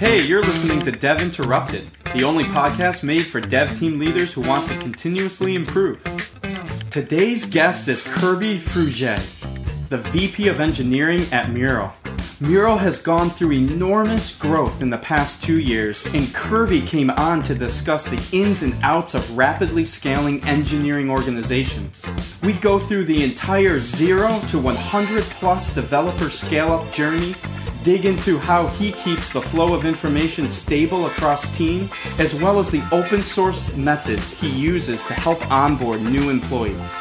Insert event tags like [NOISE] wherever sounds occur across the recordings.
Hey, you're listening to Dev Interrupted, the only podcast made for dev team leaders who want to continuously improve. Today's guest is Kirby Frugia, the VP of Engineering at Mural. Mural has gone through enormous growth in the past two years, and Kirby came on to discuss the ins and outs of rapidly scaling engineering organizations. We go through the entire zero to 100 plus developer scale up journey dig into how he keeps the flow of information stable across team, as well as the open source methods he uses to help onboard new employees.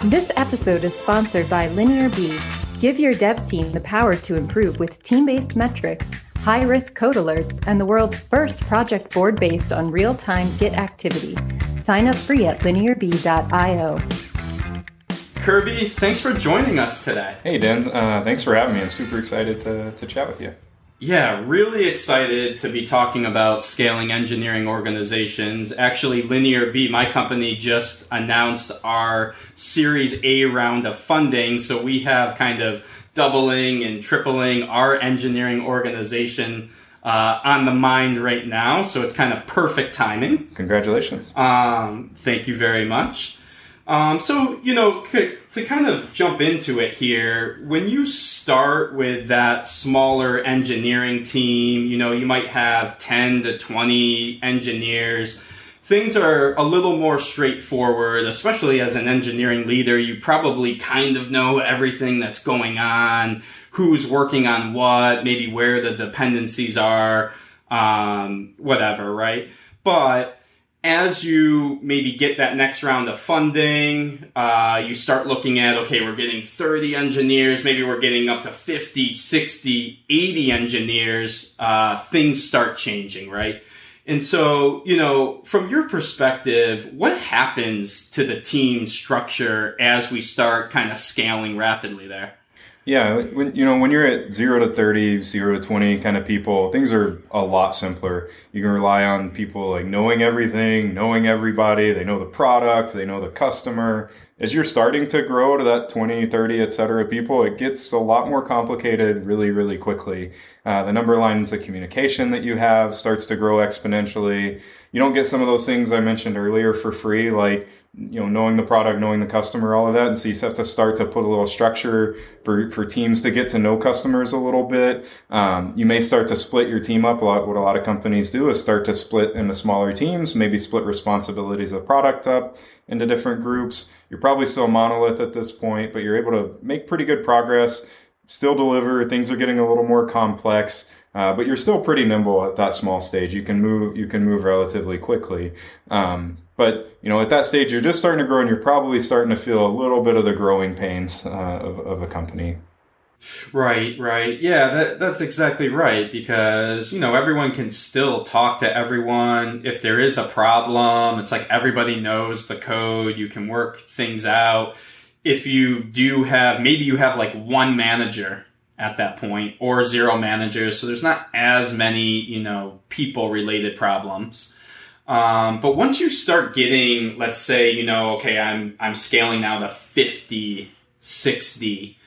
This episode is sponsored by LinearB. Give your dev team the power to improve with team based metrics, high risk code alerts, and the world's first project board based on real time Git activity. Sign up free at linearb.io. Kirby, thanks for joining us today. Hey, Dan. Uh, thanks for having me. I'm super excited to, to chat with you. Yeah, really excited to be talking about scaling engineering organizations. Actually, LinearB, my company, just announced our Series A round of funding. So we have kind of doubling and tripling our engineering organization uh, on the mind right now. So it's kind of perfect timing. Congratulations. Um, thank you very much. Um, so, you know, to kind of jump into it here, when you start with that smaller engineering team, you know, you might have 10 to 20 engineers. Things are a little more straightforward, especially as an engineering leader. You probably kind of know everything that's going on, who's working on what, maybe where the dependencies are, um, whatever, right? But as you maybe get that next round of funding, uh, you start looking at, okay, we're getting 30 engineers, maybe we're getting up to 50, 60, 80 engineers, uh, things start changing, right? And so, you know, from your perspective, what happens to the team structure as we start kind of scaling rapidly there? Yeah, when you know when you're at zero to 30, zero to twenty kind of people, things are a lot simpler. You can rely on people like knowing everything, knowing everybody. They know the product, they know the customer. As you're starting to grow to that 20, 30, et cetera people, it gets a lot more complicated really, really quickly. Uh, the number lines of communication that you have starts to grow exponentially. You don't get some of those things I mentioned earlier for free, like you know knowing the product knowing the customer all of that and so you have to start to put a little structure for, for teams to get to know customers a little bit um, you may start to split your team up a lot what a lot of companies do is start to split into smaller teams maybe split responsibilities of product up into different groups you're probably still a monolith at this point but you're able to make pretty good progress still deliver things are getting a little more complex uh, but you're still pretty nimble at that small stage. You can move. You can move relatively quickly. Um, but you know, at that stage, you're just starting to grow, and you're probably starting to feel a little bit of the growing pains uh, of, of a company. Right, right. Yeah, that, that's exactly right because, you know, everyone can still talk to everyone. If there is a problem, it's like everybody knows the code. You can work things out. If you do have, maybe you have like one manager at that point or zero managers. So there's not as many, you know, people related problems. Um, but once you start getting, let's say, you know, okay, I'm, I'm scaling now to 50, 60,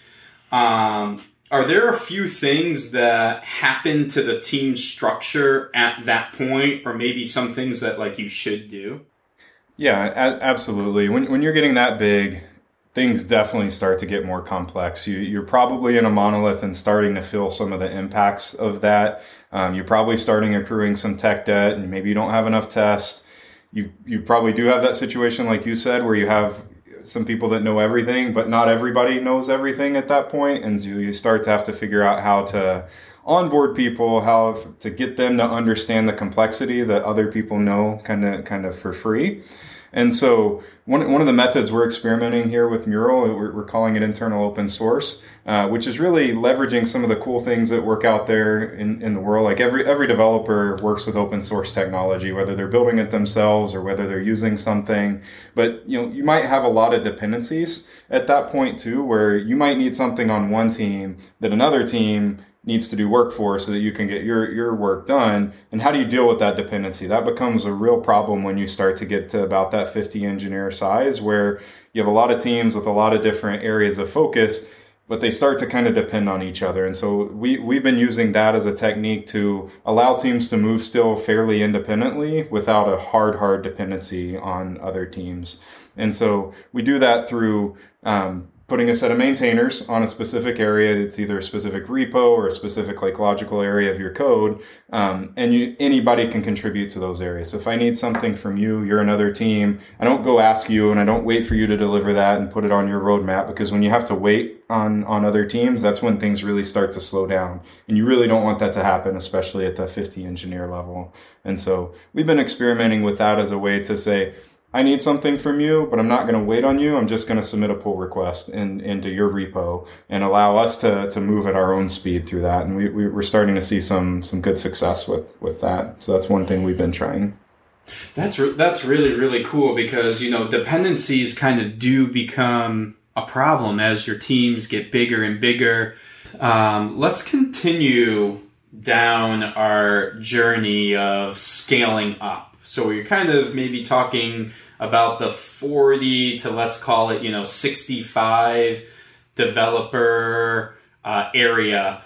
um, are there a few things that happen to the team structure at that point, or maybe some things that like you should do? Yeah, a- absolutely. When, when you're getting that big, things definitely start to get more complex. You, you're probably in a monolith and starting to feel some of the impacts of that. Um, you're probably starting accruing some tech debt, and maybe you don't have enough tests. You you probably do have that situation, like you said, where you have some people that know everything, but not everybody knows everything at that point, and so you start to have to figure out how to onboard people, how to get them to understand the complexity that other people know, kind of kind of for free. And so one, one of the methods we're experimenting here with Mural, we're, we're calling it internal open source, uh, which is really leveraging some of the cool things that work out there in, in the world. Like every, every developer works with open source technology, whether they're building it themselves or whether they're using something. But, you know, you might have a lot of dependencies at that point too, where you might need something on one team that another team needs to do work for so that you can get your, your work done. And how do you deal with that dependency? That becomes a real problem when you start to get to about that 50 engineer size where you have a lot of teams with a lot of different areas of focus. but they start to kind of depend on each other. And so we, we've been using that as a technique to allow teams to move still fairly independently without a hard, hard dependency on other teams. And so we do that through um, putting a set of maintainers on a specific area it's either a specific repo or a specific like logical area of your code um, and you, anybody can contribute to those areas. So if i need something from you you're another team. I don't go ask you and i don't wait for you to deliver that and put it on your roadmap because when you have to wait on on other teams that's when things really start to slow down. And you really don't want that to happen especially at the 50 engineer level. And so we've been experimenting with that as a way to say I need something from you, but I'm not going to wait on you. I'm just going to submit a pull request in, into your repo and allow us to, to move at our own speed through that. And we, we, are starting to see some, some good success with, with that. So that's one thing we've been trying. That's, re- that's really, really cool because, you know, dependencies kind of do become a problem as your teams get bigger and bigger. Um, let's continue down our journey of scaling up. So you're kind of maybe talking about the 40 to let's call it, you know, 65 developer uh, area.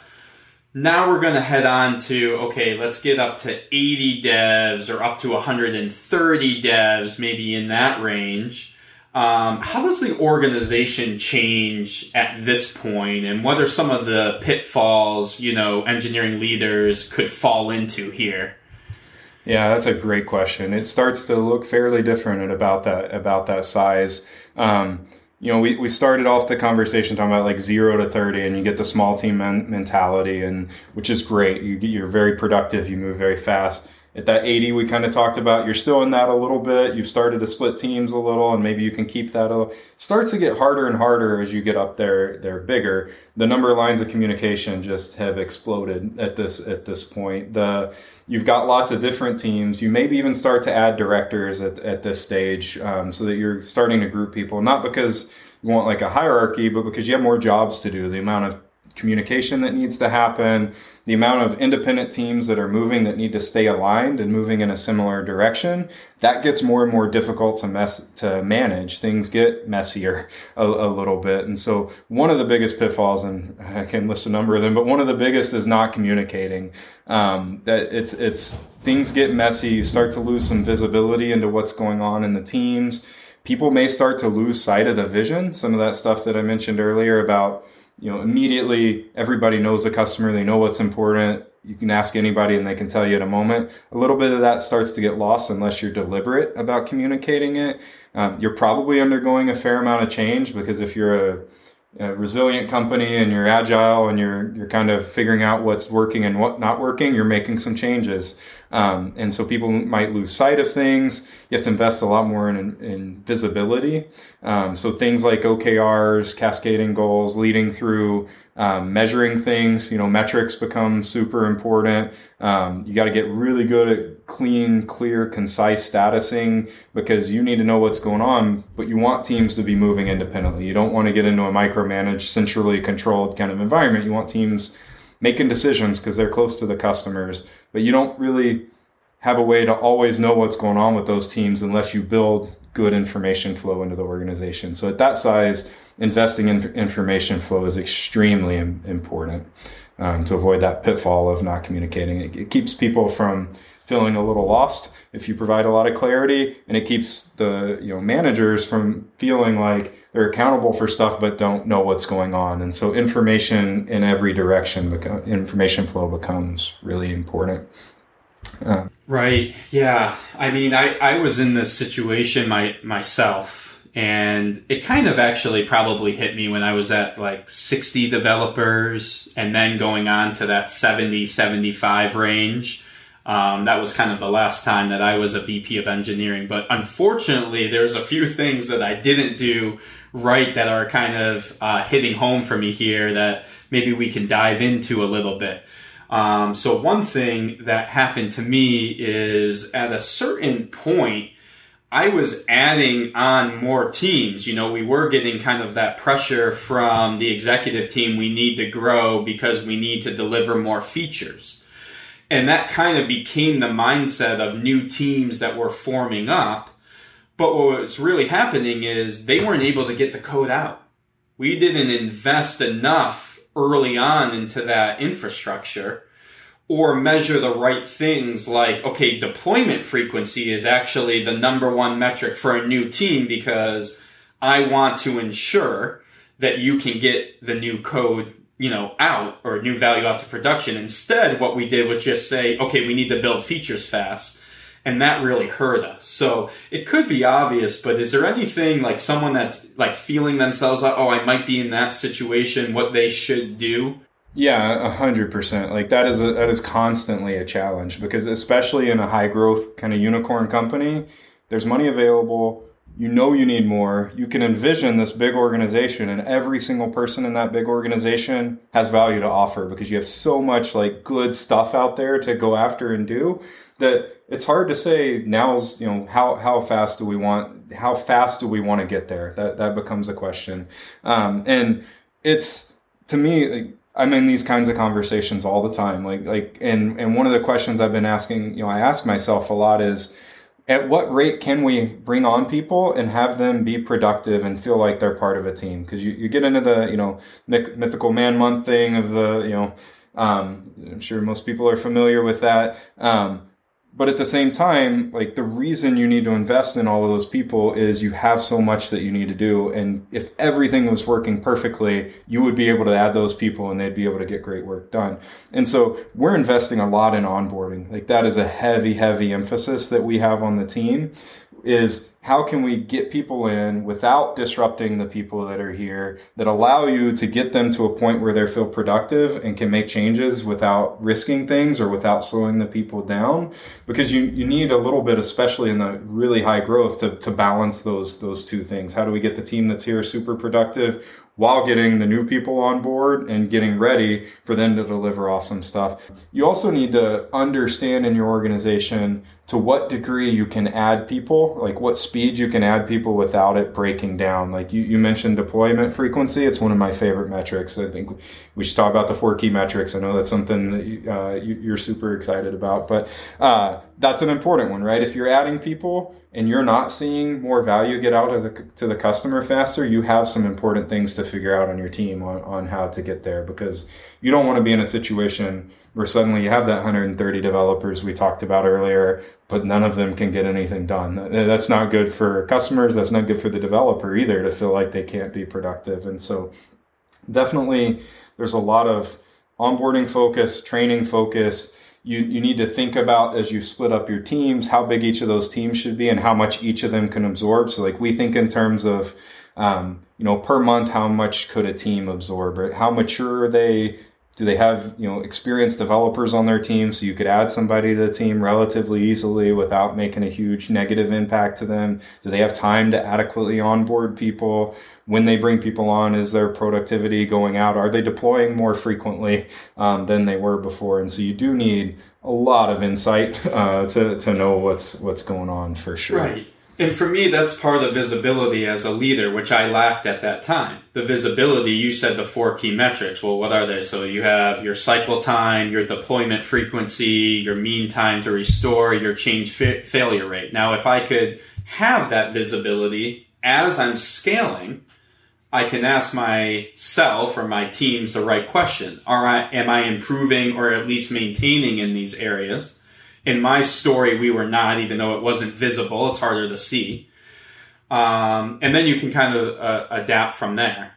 Now we're going to head on to, okay, let's get up to 80 devs or up to 130 devs, maybe in that range. Um, how does the organization change at this point, and what are some of the pitfalls you know engineering leaders could fall into here? Yeah, that's a great question. It starts to look fairly different at about that about that size. Um, you know, we, we started off the conversation talking about like zero to 30 and you get the small team men- mentality and which is great. You, you're very productive. You move very fast at that 80 we kind of talked about you're still in that a little bit you've started to split teams a little and maybe you can keep that a starts to get harder and harder as you get up there they're bigger. The number of lines of communication just have exploded at this at this point. The you've got lots of different teams. You maybe even start to add directors at, at this stage um, so that you're starting to group people not because you want like a hierarchy but because you have more jobs to do. The amount of communication that needs to happen, the amount of independent teams that are moving that need to stay aligned and moving in a similar direction, that gets more and more difficult to mess to manage. Things get messier [LAUGHS] a, a little bit. And so one of the biggest pitfalls, and [LAUGHS] I can list a number of them, but one of the biggest is not communicating. Um, that it's it's things get messy. You start to lose some visibility into what's going on in the teams. People may start to lose sight of the vision. Some of that stuff that I mentioned earlier about you know immediately everybody knows the customer they know what's important. You can ask anybody and they can tell you in a moment. A little bit of that starts to get lost unless you're deliberate about communicating it. Um, you're probably undergoing a fair amount of change because if you're a a resilient company and you're agile and you're you're kind of figuring out what's working and what not working, you're making some changes. Um, and so people might lose sight of things. You have to invest a lot more in, in visibility. Um, so things like OKRs, cascading goals, leading through um, measuring things. You know, metrics become super important. Um, you got to get really good at clean, clear, concise statusing because you need to know what's going on. But you want teams to be moving independently. You don't want to get into a micromanaged, centrally controlled kind of environment. You want teams making decisions because they're close to the customers. But you don't really have a way to always know what's going on with those teams unless you build good information flow into the organization. So at that size, investing in information flow is extremely important um, to avoid that pitfall of not communicating. It, it, keeps people from feeling a little lost if you provide a lot of clarity, and it keeps the you know managers from feeling like they're accountable for stuff but don't know what's going on. And so information in every direction, information flow becomes really important. Uh, right. Yeah. I mean, I, I was in this situation my, myself and it kind of actually probably hit me when I was at like 60 developers and then going on to that 70, 75 range. Um, that was kind of the last time that I was a VP of engineering. But unfortunately, there's a few [LAUGHS] things that I didn't do right that are kind of uh, hitting home for me here that maybe we can dive into a little bit. Um, so one thing that happened to me is at a certain point, I was adding on more teams. You know, we were getting kind of that pressure from the executive team. We need to grow because we need to deliver more features. And that kind of became the mindset of new teams that were forming up. But what's really happening is they weren't able to get the code out we didn't invest enough early on into that infrastructure or measure the right things like, okay, deployment frequency is actually the number one metric for a new team because I want to ensure that you can get the new code, you know, out or new value out to production. Instead, what we did was just say, okay, we need to build features fast. And that really hurt us. So it could be obvious, but is there anything like someone that's like feeling themselves like, oh, I might be in that situation, what they should do yeah, a hundred percent. Like that is a, that is constantly a challenge because especially in a high growth kind of unicorn company, there's money available. You know you need more. You can envision this big organization, and every single person in that big organization has value to offer because you have so much like good stuff out there to go after and do that it's hard to say now's you know how how fast do we want how fast do we want to get there that that becomes a question um, and it's to me like, I'm in these kinds of conversations all the time. Like like and and one of the questions I've been asking, you know, I ask myself a lot is at what rate can we bring on people and have them be productive and feel like they're part of a team? Because you, you get into the, you know, mythical man month thing of the, you know, um, I'm sure most people are familiar with that. Um, but at the same time like the reason you need to invest in all of those people is you have so much that you need to do. And if everything was working perfectly you would be able to add those people and they'd be able to get great work done. And so we're investing a lot in onboarding. Like that is a heavy heavy emphasis that we have on the team is how can we get people in without disrupting the people that are here that allow you to get them to a point where they feel productive and can make changes without risking things or without slowing the people down? Because you, you need a little bit especially in the really high growth to, to balance those those two things. How do we get the team that's here super productive while getting the new people on board and getting ready for them to deliver awesome stuff. You also need to understand in your organization to what degree you can add people, like what speed you can add people without it breaking down. Like you, you mentioned deployment frequency. It's one of my favorite metrics. I think we should talk about the four key metrics. I know that's something that you, uh, are super excited about, but uh, that's an important one, right? If you're adding people, and you're not seeing more value get out of the, to the customer faster, you have some important things to figure out on your team on, on how to get there because you don't want to be in a situation where suddenly you have that 130 developers we talked about earlier, but none of them can get anything done. That's not good for customers. That's not good for the developer either to feel like they can't be productive. And so definitely there's a lot of onboarding focus, training focus, you, you need to think about as you split up your teams how big each of those teams should be and how much each of them can absorb. So like we think in terms of um, you know per month how much could a team absorb or how mature are they do they have you know experienced developers on their team so you could add somebody to the team relatively easily without making a huge negative impact to them? Do they have time to adequately onboard people? When they bring people on is their productivity going out? Are they deploying more frequently um, than they were before? And so you do need a lot of insight uh, to, to know what's what's going on for sure. Right and for me, that's part of the visibility as a leader, which I lacked at that time. The visibility, you said the four key metrics. Well, what are they? So you have your cycle time, your deployment frequency, your mean time to restore, your change fa- failure rate. Now, if I could have that visibility as I'm scaling, I can ask myself or my teams the right question. Are I, am I improving or at least maintaining in these areas? In my story, we were not, even though it wasn't visible. It's harder to see. Um, and then you can kind of uh, adapt from there.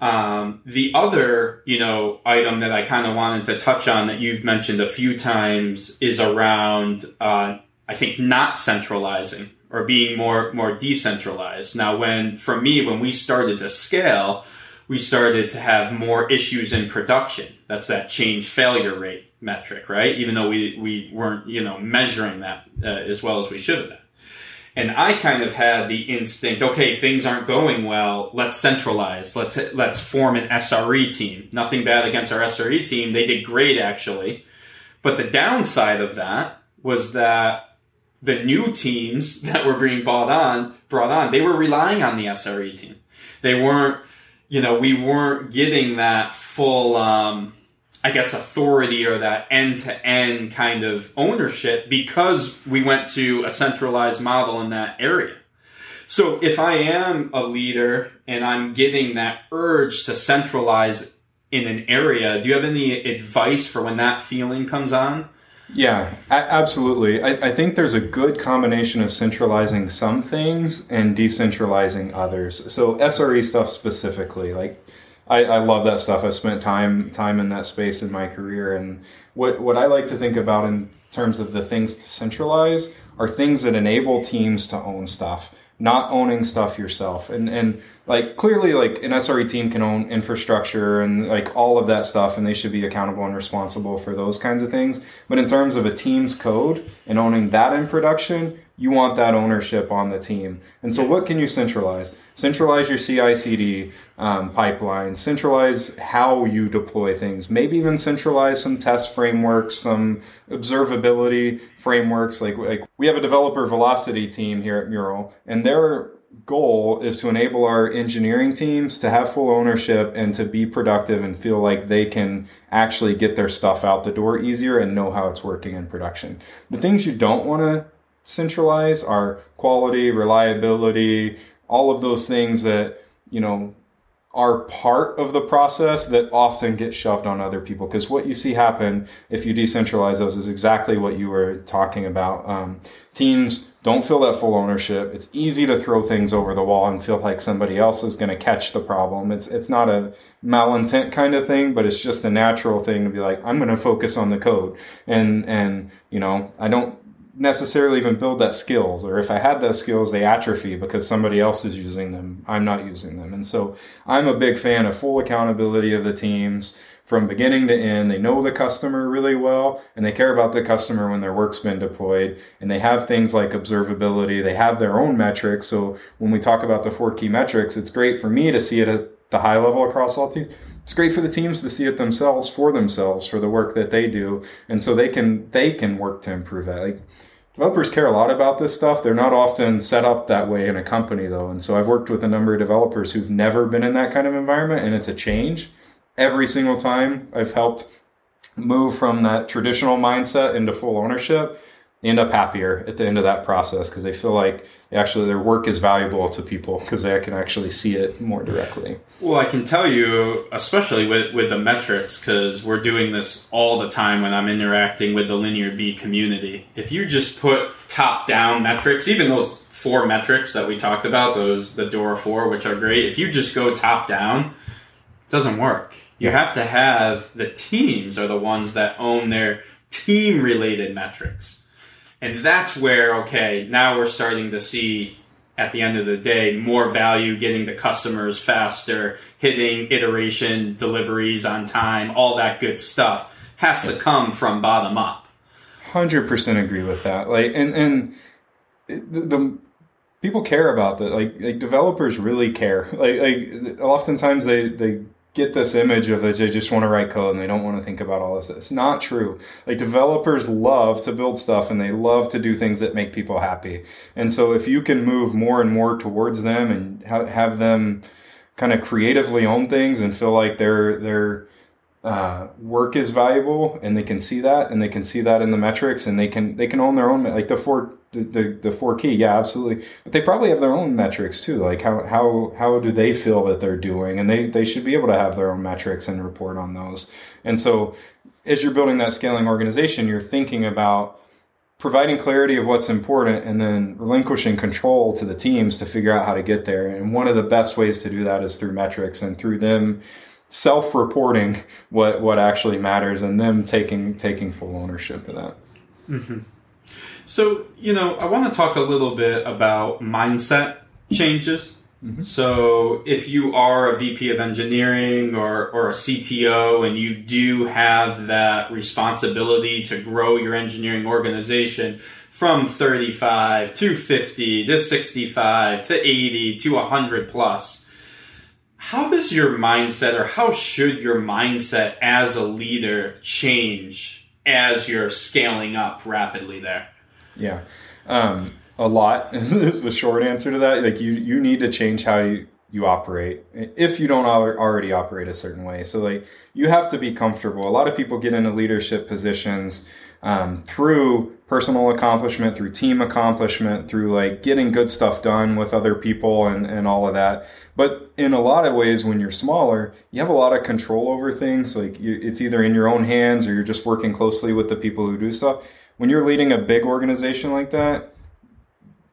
Um, the other, you know, item that I kind of wanted to touch on that you've mentioned a few times is around, uh, I think, not centralizing or being more more decentralized. Now, when for me, when we started to scale, we started to have more issues in production. That's that change failure rate metric, right? Even though we, we weren't, you know, measuring that uh, as well as we should have been. And I kind of had the instinct, okay, things aren't going well. Let's centralize. Let's, let's form an SRE team. Nothing bad against our SRE team. They did great actually. But the downside of that was that the new teams [LAUGHS] that were being brought on, brought on, they were relying on the SRE team. They weren't, you know, we weren't getting that full, um, I guess, authority or that end to end kind of ownership because we went to a centralized model in that area. So if I am a leader and I'm getting that urge to centralize in an area, do you have any advice for when that feeling comes on? Yeah, absolutely. I, I think there's a good combination of centralizing some things and decentralizing others. So SRE stuff specifically, like I, I love that stuff. I've spent time time in that space in my career, and what what I like to think about in terms of the things to centralize are things that enable teams to own stuff not owning stuff yourself. And and like clearly like an SRE team can own infrastructure and like all of that stuff and they should be accountable and responsible for those kinds of things. But in terms of a team's code and owning that in production you want that ownership on the team. And so, what can you centralize? Centralize your CI CD um, pipeline, centralize how you deploy things, maybe even centralize some test frameworks, some observability frameworks. Like, like we have a developer velocity team here at Mural, and their goal is to enable our engineering teams to have full ownership and to be productive and feel like they can actually get their stuff out the door easier and know how it's working in production. The things you don't want to centralize our quality, reliability, all of those things that, you know, are part of the process that often get shoved on other people. Because what you see happen if you decentralize those is exactly what you were talking about. Um, teams don't feel that full ownership. It's easy to throw things over the wall and feel like somebody else is going to catch the problem. It's it's not a malintent kind of thing, but it's just a natural thing to be like, I'm going to focus on the code, and and you know, I don't necessarily even build that skills or if i had those skills they atrophy because somebody else is using them. I'm not using them. And so i'm a big fan of full accountability of the teams from beginning to end. They know the customer really well and they care about the customer when their work's been deployed. And they have things like observability. They have their own metrics. So when we talk about the four key metrics it's great for me to see it at the high level across all teams it's great for the teams to see it themselves for themselves for the work that they do and so they can they can work to improve that like developers care a lot about this stuff. They're not often set up that way in a company though. And so I've worked with a number of developers who've never been in that kind of environment and it's a change. Every single time I've helped move from that traditional mindset into full ownership end up happier at the end of that process because they feel like actually their work is valuable to people because they can actually see it more directly. Well, I can tell you, especially with, with the metrics, because we're doing this all the time when I'm interacting with the LinearB community. If you just put top down metrics, even those four metrics that we talked about, those the DORA four, which are great, if you just go top down, it doesn't work. You have to have the teams are the ones that own their team related metrics and that's where, okay, now we're starting to see at the end of the day more value getting the customers faster, hitting iteration, deliveries on time, all that good stuff has to come from bottom up. 100% agree with that. Like, and, and the, the people care about that. Like, like developers really care. Like, like oftentimes they, they get this image of that they just want to write code and they don't want to think about all this. It's not true. Like developers love to build stuff and they love to do things that make people happy. And so if you can move more and more towards them and ha- have them kind of creatively own things and feel like they're they're uh, work is valuable and they can see that and they can see that in the metrics and they can they can own their own like the four the, the, four key yeah absolutely but they probably have their own metrics too like how how how do they feel that they're doing and they they should be able to have their own metrics and report on those and so as you're building that scaling organization you're thinking about providing clarity of what's important and then relinquishing control to the teams to figure out how to get there and one of the best ways to do that is through metrics and through them self-reporting [LAUGHS] what what actually matters and them taking taking full ownership of that. Mm-hmm. So you know, I want to talk a little bit about mindset changes. Mm-hmm. So if you are a VP of engineering or, or a CTO and you do have that responsibility to grow your engineering organization from 35 to 50 to 65 to 80 to 100 plus, how does your mindset or how should your mindset as a leader change as you're scaling up rapidly there? Yeah. Um, a lot [LAUGHS] is, is, the short answer to that. Like you, you need to change how you, you operate if you don't already operate a certain way. So like you have to be comfortable. A lot of people get into leadership positions um, through personal accomplishment, through team accomplishment, through like getting good stuff done with other people and, and all of that. But in a lot of ways, when you're smaller, you have a lot of control over things. Like you, it's either in your own hands or you're just working closely with the people who do stuff. When you're leading a big organization like that,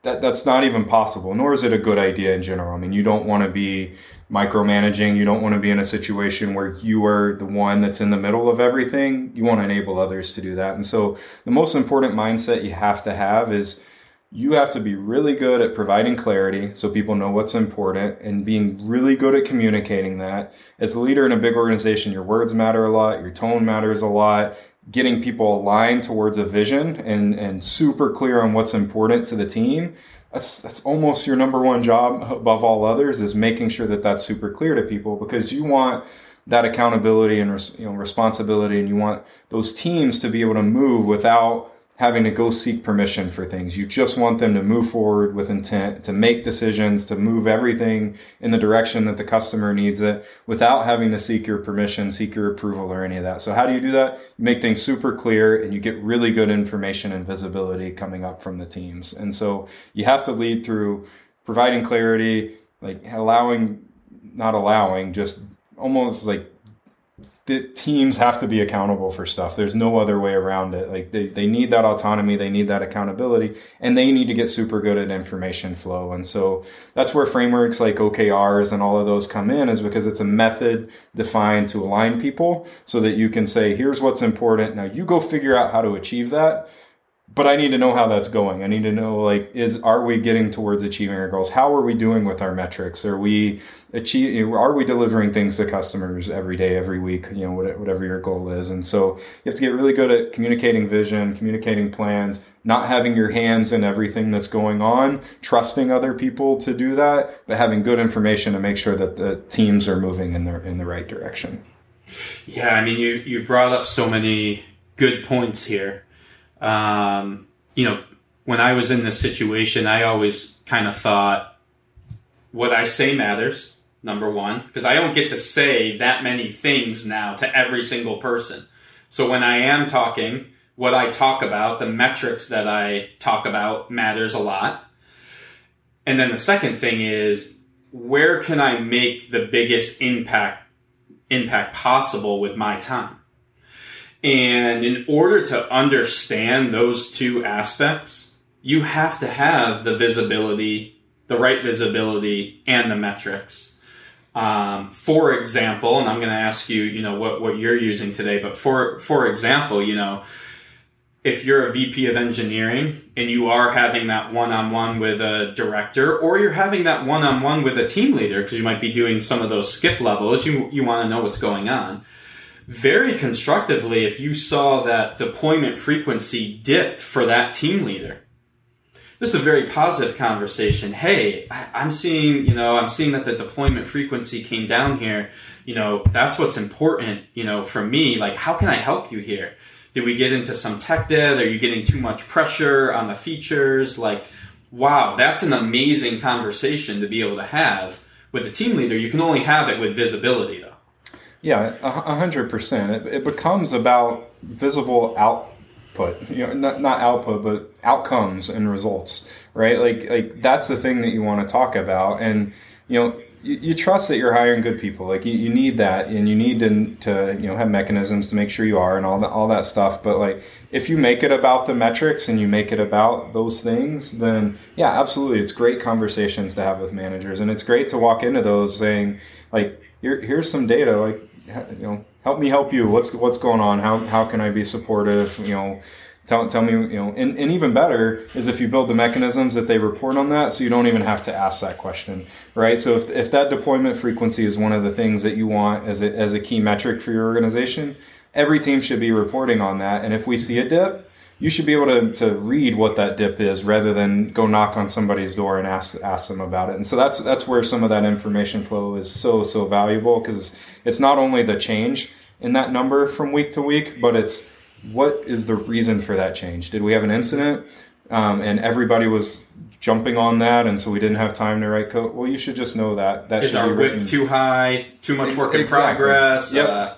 that that's not even possible nor is it a good idea in general. I mean you don't want to be micromanaging you don't want to be in a situation where you are the one that's in the middle of everything. You want to enable others to do that. And so the most important mindset you have to have is you have to be really good at providing clarity so people know what's important and being really good at communicating that. As a leader in a big organization, your words matter a lot, your tone matters a lot, getting people aligned towards a vision and, and super clear on what's important to the team that's that's almost your number one job above all others is making sure that that's super clear to people because you want that accountability and you know responsibility and you want those teams to be able to move without having to go seek permission for things. You just want them to move forward with intent, to make decisions, to move everything in the direction that the customer needs it without having to seek your permission, seek your approval, or any of that. So, how do you do that? You make things super clear and you get really good information and visibility coming up from the teams. And so, you have to lead through providing clarity, like allowing, not allowing, just almost like the teams have to be accountable for stuff. There's no other way around it. Like they, they need that autonomy, they need that accountability, and they need to get super good at information flow. And so that's where frameworks like OKRs and all of those come in, is because it's a method defined to align people so that you can say, here's what's important. Now you go figure out how to achieve that but I need to know how that's going. I need to know like is are we getting towards achieving our goals? How are we doing with our metrics? Are we achieve are we delivering things to customers every day, every week, you know, whatever your goal is. And so you have to get really good at communicating vision, communicating plans, not having your hands in everything that's going on, trusting other people to do that, but having good information to make sure that the teams are moving in the in the right direction. Yeah, I mean you you've brought up so many good points here um, you know, when I was in this situation, I always kind of thought what I say matters, number one, because I don't get to say that many things now to every single person. So when I am talking, what I talk about, the metrics that I talk about matters a lot. And then the second thing is where can I make the biggest impact impact possible with my time? And in order to understand those two aspects, you have to have the visibility, the right visibility, and the metrics. Um, for example, and I'm going to ask you, you know, what, what you're using today, but for, for example, you know, if you're a VP of engineering and you are having that one-on-one with a director or you're having that one-on-one with a team leader because you might be doing some of those skip levels, you, you want to know what's going on very constructively if you saw that deployment frequency dipped for that team leader. This is a very positive conversation. Hey, I'm seeing, you know, I'm seeing that the deployment frequency came down here. You know, that's what's important, you know, for me. Like, how can I help you here? Did we get into some tech debt? Are you getting too much pressure on the features? Like, wow, that's an amazing conversation to be able to have with a team leader. You can only have it with visibility though. Yeah, a hundred percent. It becomes about visible output, you know, not, not output, but outcomes and results, right? Like, like that's the thing that you want to talk about. And, you know, you, you trust that you're hiring good people. Like you, you need that and you need to, to, you know, have mechanisms to make sure you are and all that, all that stuff. But like, if you make it about the metrics and you make it about those things, then yeah, absolutely. It's great conversations to have with managers. And it's great to walk into those saying like, Here, here's some data. Like, you know, help me help you. What's what's going on? How how can I be supportive? You know, tell tell me. You know, and, and even better is if you build the mechanisms that they report on that, so you don't even have to ask that question, right? So if if that deployment frequency is one of the things that you want as a as a key metric for your organization, every team should be reporting on that. And if we see a dip, you should be able to, to read what that dip is rather than go knock on somebody's door and ask ask them about it. And so that's that's where some of that information flow is so so valuable because it's not only the change in that number from week to week, but it's what is the reason for that change? Did we have an incident? um, and everybody was jumping on that, and so we didn't have time to write code. Well, you should just know that that Is should our be WIP too high? Too much work in exactly. progress? Yep. Uh,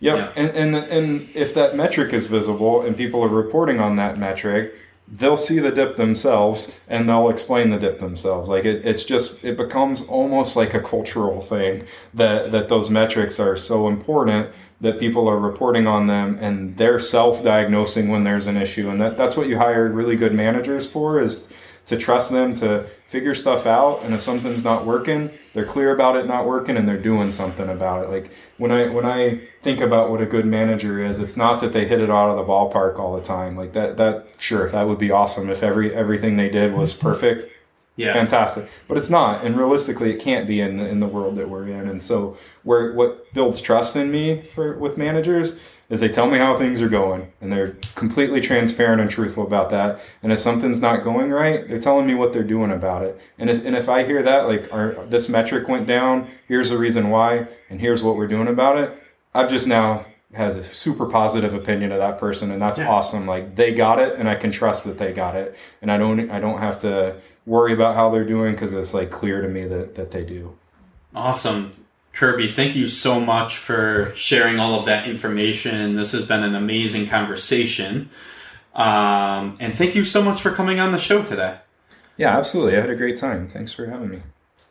Yep. Yeah. And, and and if that metric is visible and people are reporting on that metric, they'll see the dip themselves and they'll explain the dip themselves. Like it, it's just it becomes almost like a cultural thing that that those metrics are so important that people are reporting on them and they're self-diagnosing when there's an issue. And that, that's what you hire really good managers for is to trust them to figure stuff out and if something's not working they're clear about it not working and they're doing something about it. Like when i when i think about what a good manager is it's not that they hit it out of the ballpark all the time. Like that that sure that would be awesome if every everything they did was perfect. Yeah. fantastic. But it's not and realistically it can't be in in the world that we're in. And so where what builds trust in me for with managers is they tell me how things are going and they're completely transparent and truthful about that. And if something's not going right they're telling me what they're doing about it. And if and if i hear that like our, this metric went down here's the reason why and here's what we're doing about it i've just now has a super positive opinion of that person and that's Yeah. awesome. Like they got it and i can trust that they got it. And i don't i don't have to worry about how they're doing because it's like clear to me that that they do. Awesome. Kirby, thank you so much for sharing all of that information. This has been an amazing conversation. Um, and thank you so much for coming on the show today. yeah absolutely i had a great time thanks for having me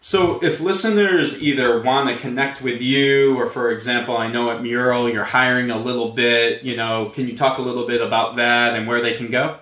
So, if listeners either want to connect with you, or for example, I know at Mural you're hiring a little bit, you know, can you talk a little bit about that and where they can go?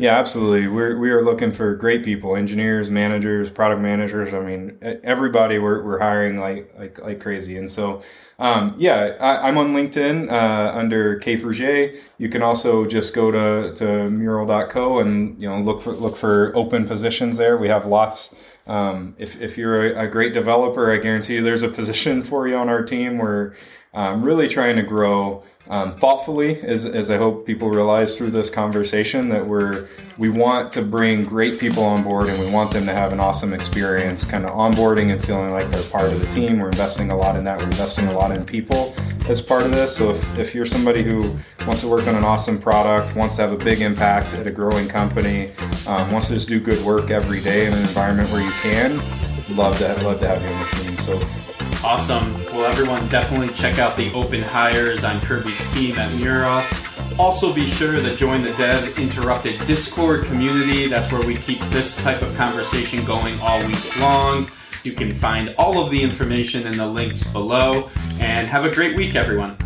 Yeah, absolutely. We're we are looking for great people, engineers, managers, product managers. I mean, everybody we're, we're hiring like like like crazy. And so, um, yeah, I, I'm on LinkedIn uh, under K Forget. You can also just go to to mural.co and you know look for look for open positions there. We have lots. Um, if if you're a, a great developer, I guarantee you there's a position [LAUGHS] for you on our team. We're um, really trying to grow um, thoughtfully, as, as I hope people realize through this conversation, that we're we want to bring great people on board and we want them to have an awesome experience, kind of onboarding and feeling like they're part of the team. We're investing a lot in that. We're investing a lot in people as part of this. So if, if you're somebody who wants to work on an awesome product, wants to have a big impact at a growing company, um, wants to just do good work every day in an environment where you can, love to love to have you on the team. So Awesome. Well, everyone, definitely check out the open hires on Kirby's team at Mural. Also, be sure to join the Dev Interrupted Discord community. That's where we keep this type of conversation going all week long. You can find all of the information in the links below. And have a great week, everyone.